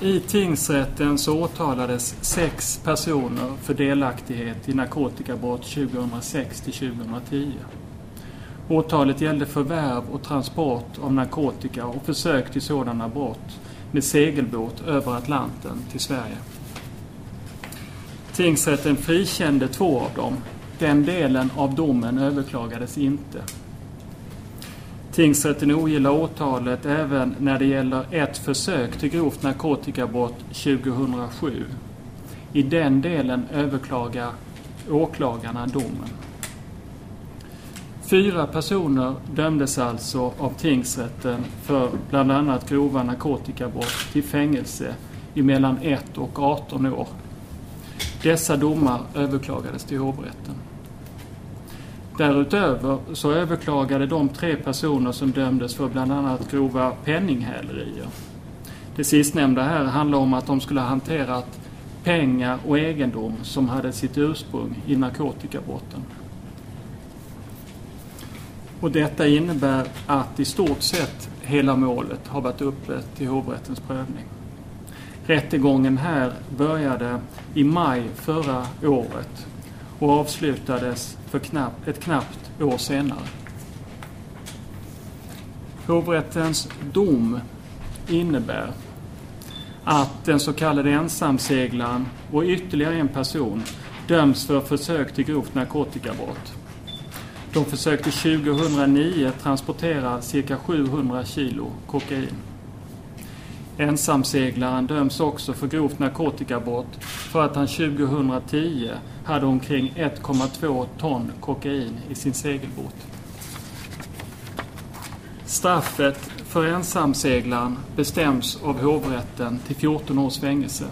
I tingsrätten så åtalades sex personer för delaktighet i narkotikabrott 2006 till 2010. Åtalet gällde förvärv och transport av narkotika och försök till sådana brott med segelbåt över Atlanten till Sverige. Tingsrätten frikände två av dem. Den delen av domen överklagades inte. Tingsrätten ogillar åtalet även när det gäller ett försök till grovt narkotikabrott 2007. I den delen överklagar åklagarna domen. Fyra personer dömdes alltså av tingsrätten för bland annat grova narkotikabrott till fängelse i mellan 1 och 18 år. Dessa domar överklagades till hovrätten. Därutöver så överklagade de tre personer som dömdes för bland annat grova penninghälerier. Det sistnämnda här handlar om att de skulle ha hanterat pengar och egendom som hade sitt ursprung i narkotikabrotten. Och detta innebär att i stort sett hela målet har varit uppe till hovrättens prövning. Rättegången här började i maj förra året och avslutades för knapp, ett knappt år senare. Hovrättens dom innebär att den så kallade ensamseglaren och ytterligare en person döms för försök till grovt narkotikabrott. De försökte 2009 transportera cirka 700 kilo kokain. Ensamseglaren döms också för grovt narkotikabrott för att han 2010 hade omkring 1,2 ton kokain i sin segelbåt. Straffet för ensamseglaren bestäms av hovrätten till 14 års fängelse.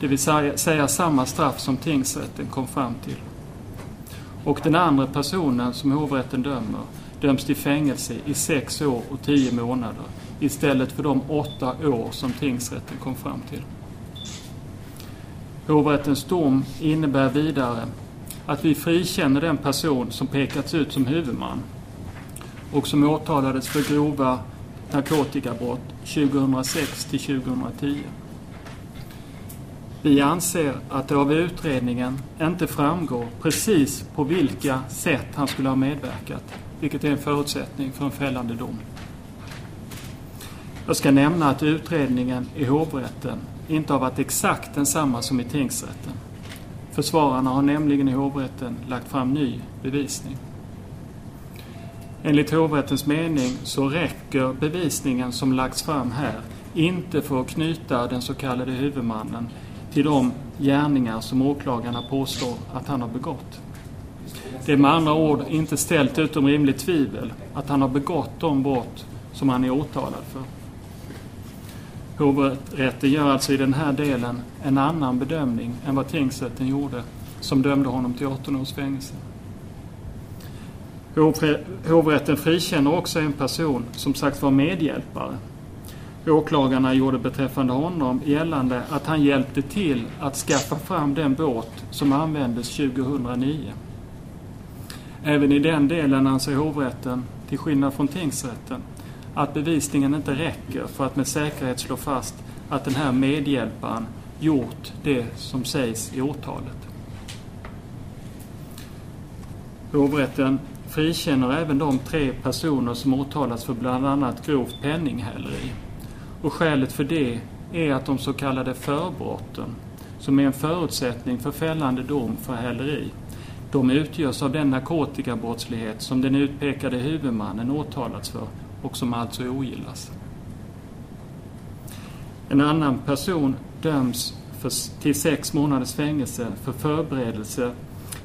Det vill säga samma straff som tingsrätten kom fram till. Och den andra personen som hovrätten dömer döms till fängelse i 6 år och 10 månader istället för de åtta år som tingsrätten kom fram till. Hovrättens dom innebär vidare att vi frikänner den person som pekats ut som huvudman och som åtalades för grova narkotikabrott 2006 till 2010. Vi anser att det av utredningen inte framgår precis på vilka sätt han skulle ha medverkat, vilket är en förutsättning för en fällande dom. Jag ska nämna att utredningen i hovrätten inte har varit exakt densamma som i tingsrätten. Försvararna har nämligen i hovrätten lagt fram ny bevisning. Enligt hovrättens mening så räcker bevisningen som lagts fram här inte för att knyta den så kallade huvudmannen till de gärningar som åklagarna påstår att han har begått. Det är med andra ord inte ställt utom rimligt tvivel att han har begått de brott som han är åtalad för. Hovrätten gör alltså i den här delen en annan bedömning än vad tingsrätten gjorde som dömde honom till 18 års fängelse. Hovrätten frikänner också en person som sagt var medhjälpare. Åklagarna gjorde beträffande honom gällande att han hjälpte till att skaffa fram den båt som användes 2009. Även i den delen anser hovrätten, till skillnad från tingsrätten, att bevisningen inte räcker för att med säkerhet slå fast att den här medhjälparen gjort det som sägs i åtalet. Hovrätten frikänner även de tre personer som åtalas för bland annat grovt penninghäleri. Och skälet för det är att de så kallade förbrotten, som är en förutsättning för fällande dom för häleri, de utgörs av den narkotikabrottslighet som den utpekade huvudmannen åtalats för och som alltså ogillas. En annan person döms för, till sex månaders fängelse för förberedelse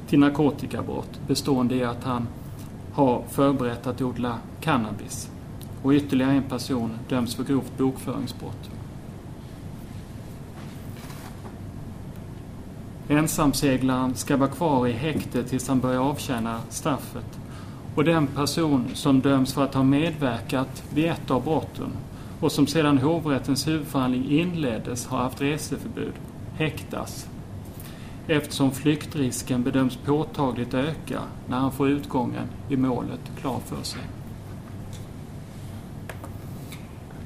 till narkotikabrott bestående i att han har förberett att odla cannabis. Och ytterligare en person döms för grovt bokföringsbrott. Ensamseglaren ska vara kvar i häktet tills han börjar avtjäna straffet och den person som döms för att ha medverkat vid ett av brotten och som sedan hovrättens huvudförhandling inleddes har haft reseförbud häktas eftersom flyktrisken bedöms påtagligt öka när han får utgången i målet klar för sig.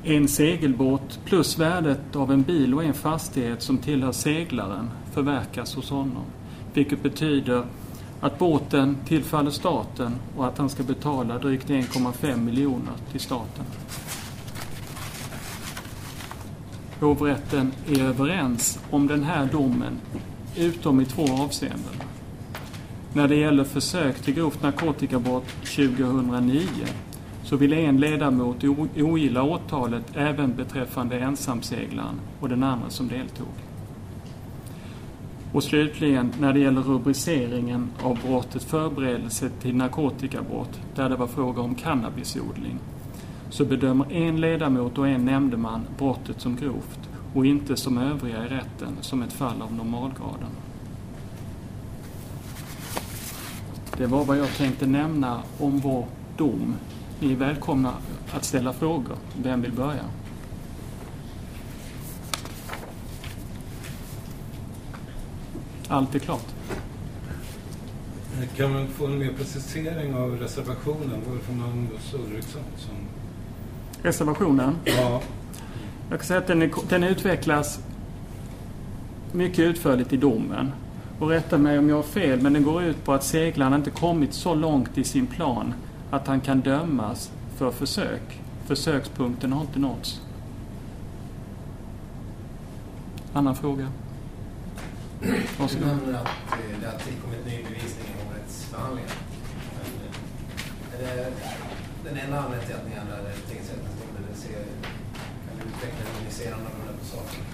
en segelbåt plus värdet av en bil och en fastighet som tillhör seglaren förverkas hos honom. Vilket betyder att båten tillfaller staten och att han ska betala drygt 1,5 miljoner till staten. Hovrätten är överens om den här domen utom i två avseenden. När det gäller försök till grovt narkotikabrott 2009 så ville en ledamot ogilla åtalet även beträffande ensamseglaren och den andra som deltog. Och slutligen när det gäller rubriceringen av brottet förberedelse till narkotikabrott där det var fråga om cannabisodling så bedömer en ledamot och en nämndeman brottet som grovt och inte som övriga i rätten som ett fall av normalgraden. Det var vad jag tänkte nämna om vår dom. Ni är välkomna att ställa frågor. Vem vill börja? Allt är klart. Kan man få en mer precisering av reservationen? Det från Magnus Ulriksson? Som... Reservationen? Ja. Jag kan säga att den, är, den utvecklas mycket utförligt i domen. Och rätta mig om jag har fel, men den går ut på att seglaren inte kommit så långt i sin plan att han kan dömas för försök. Försökspunkten har inte nåtts. Annan fråga? Du nämner att det har tillkommit ny bevisning i hovrättsförhandlingar. Är det den enda anledningen till att ni ändrade tingsrättens dom? Kan du utveckla hur ni ser annorlunda på saken?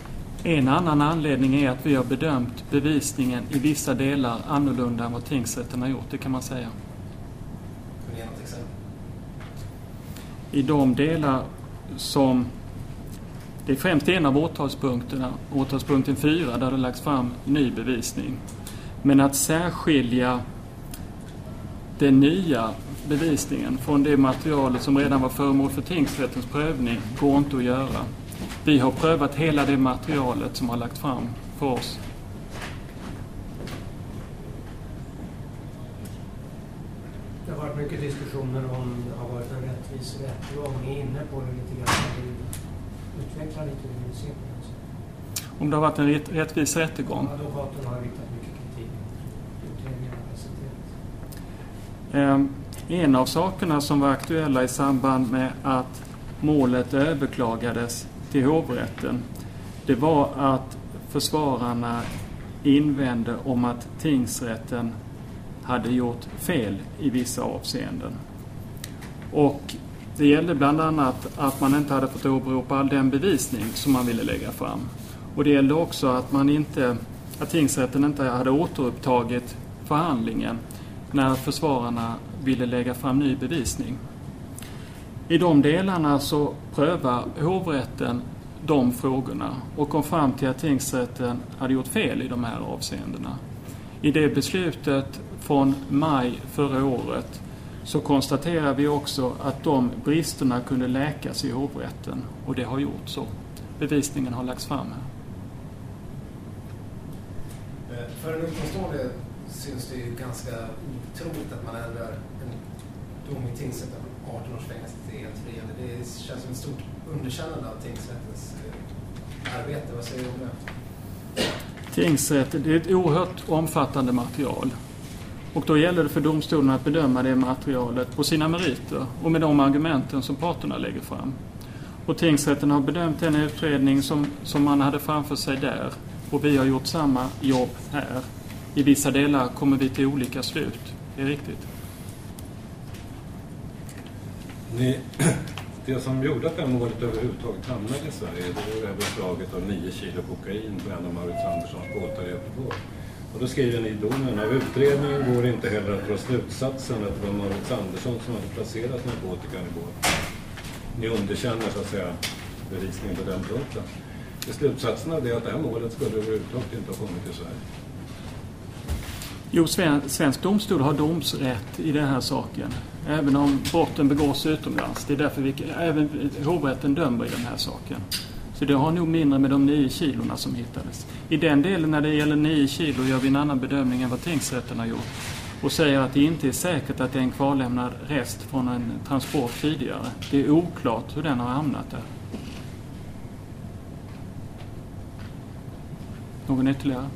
En annan anledning är att vi har bedömt bevisningen i vissa delar annorlunda än vad tingsrätten har gjort, det kan man säga. Kan du ge något exempel? I de delar som det är främst en av åtalspunkterna, åtalspunkten 4, där det lagts fram ny bevisning. Men att särskilja den nya bevisningen från det materialet som redan var föremål för tingsrättens prövning går inte att göra. Vi har prövat hela det materialet som har lagts fram för oss. Det har varit mycket diskussioner om det har varit en rättvis rättegång. Ni är inne på det lite grann. Utveckla lite hur ni ser på det. Om det har varit en rätt, rättvis rättegång? Advokaten har riktat mycket kritik mot utredningen har presenterat. Ehm, en av sakerna som var aktuella i samband med att målet överklagades till hovrätten, det var att försvararna invände om att tingsrätten hade gjort fel i vissa avseenden. Och det gällde bland annat att man inte hade fått åberopa all den bevisning som man ville lägga fram. Och det gällde också att, man inte, att tingsrätten inte hade återupptagit förhandlingen när försvararna ville lägga fram ny bevisning. I de delarna så prövar hovrätten de frågorna och kom fram till att tingsrätten hade gjort fel i de här avseendena. I det beslutet från maj förra året så konstaterar vi också att de bristerna kunde läkas i hovrätten och det har gjort så. Bevisningen har lagts fram här. Eh, För en utomstående syns det ju ganska otroligt att man ändrar en dom i tingsrätten från 18 års fängelse till entfriande. Det känns som ett stort underkännande av tingsrättens eh, arbete. Vad säger du om det? Tingsrätten, det är ett oerhört omfattande material. Och då gäller det för domstolen att bedöma det materialet på sina meriter och med de argumenten som parterna lägger fram. Och tingsrätten har bedömt den utredning som, som man hade framför sig där och vi har gjort samma jobb här. I vissa delar kommer vi till olika slut. Det är riktigt. Ni, det som gjorde att det här målet överhuvudtaget hamnade i Sverige det var det här beslaget av 9 kilo kokain på en av Maurits Anderssons båtar i Göteborg. Och då skriver ni i domen, av utredningen går inte heller att dra slutsatsen att det var Mauritz Andersson som hade placerat narkotikan i båten. Ni underkänner så att säga bevisningen på den punkten. Slutsatsen av det är att det här målet skulle överhuvudtaget inte ha kommit till Sverige. Jo, svensk domstol har domsrätt i den här saken. Även om brotten begås utomlands. Det är därför vi, även hovrätten dömer i den här saken. Så det har nog mindre med de nio kilorna som hittades. I den delen när det gäller nio kilo gör vi en annan bedömning än vad tingsrätten har gjort och säger att det inte är säkert att det är en kvarlämnad rest från en transport tidigare. Det är oklart hur den har hamnat där. Någon ytterligare?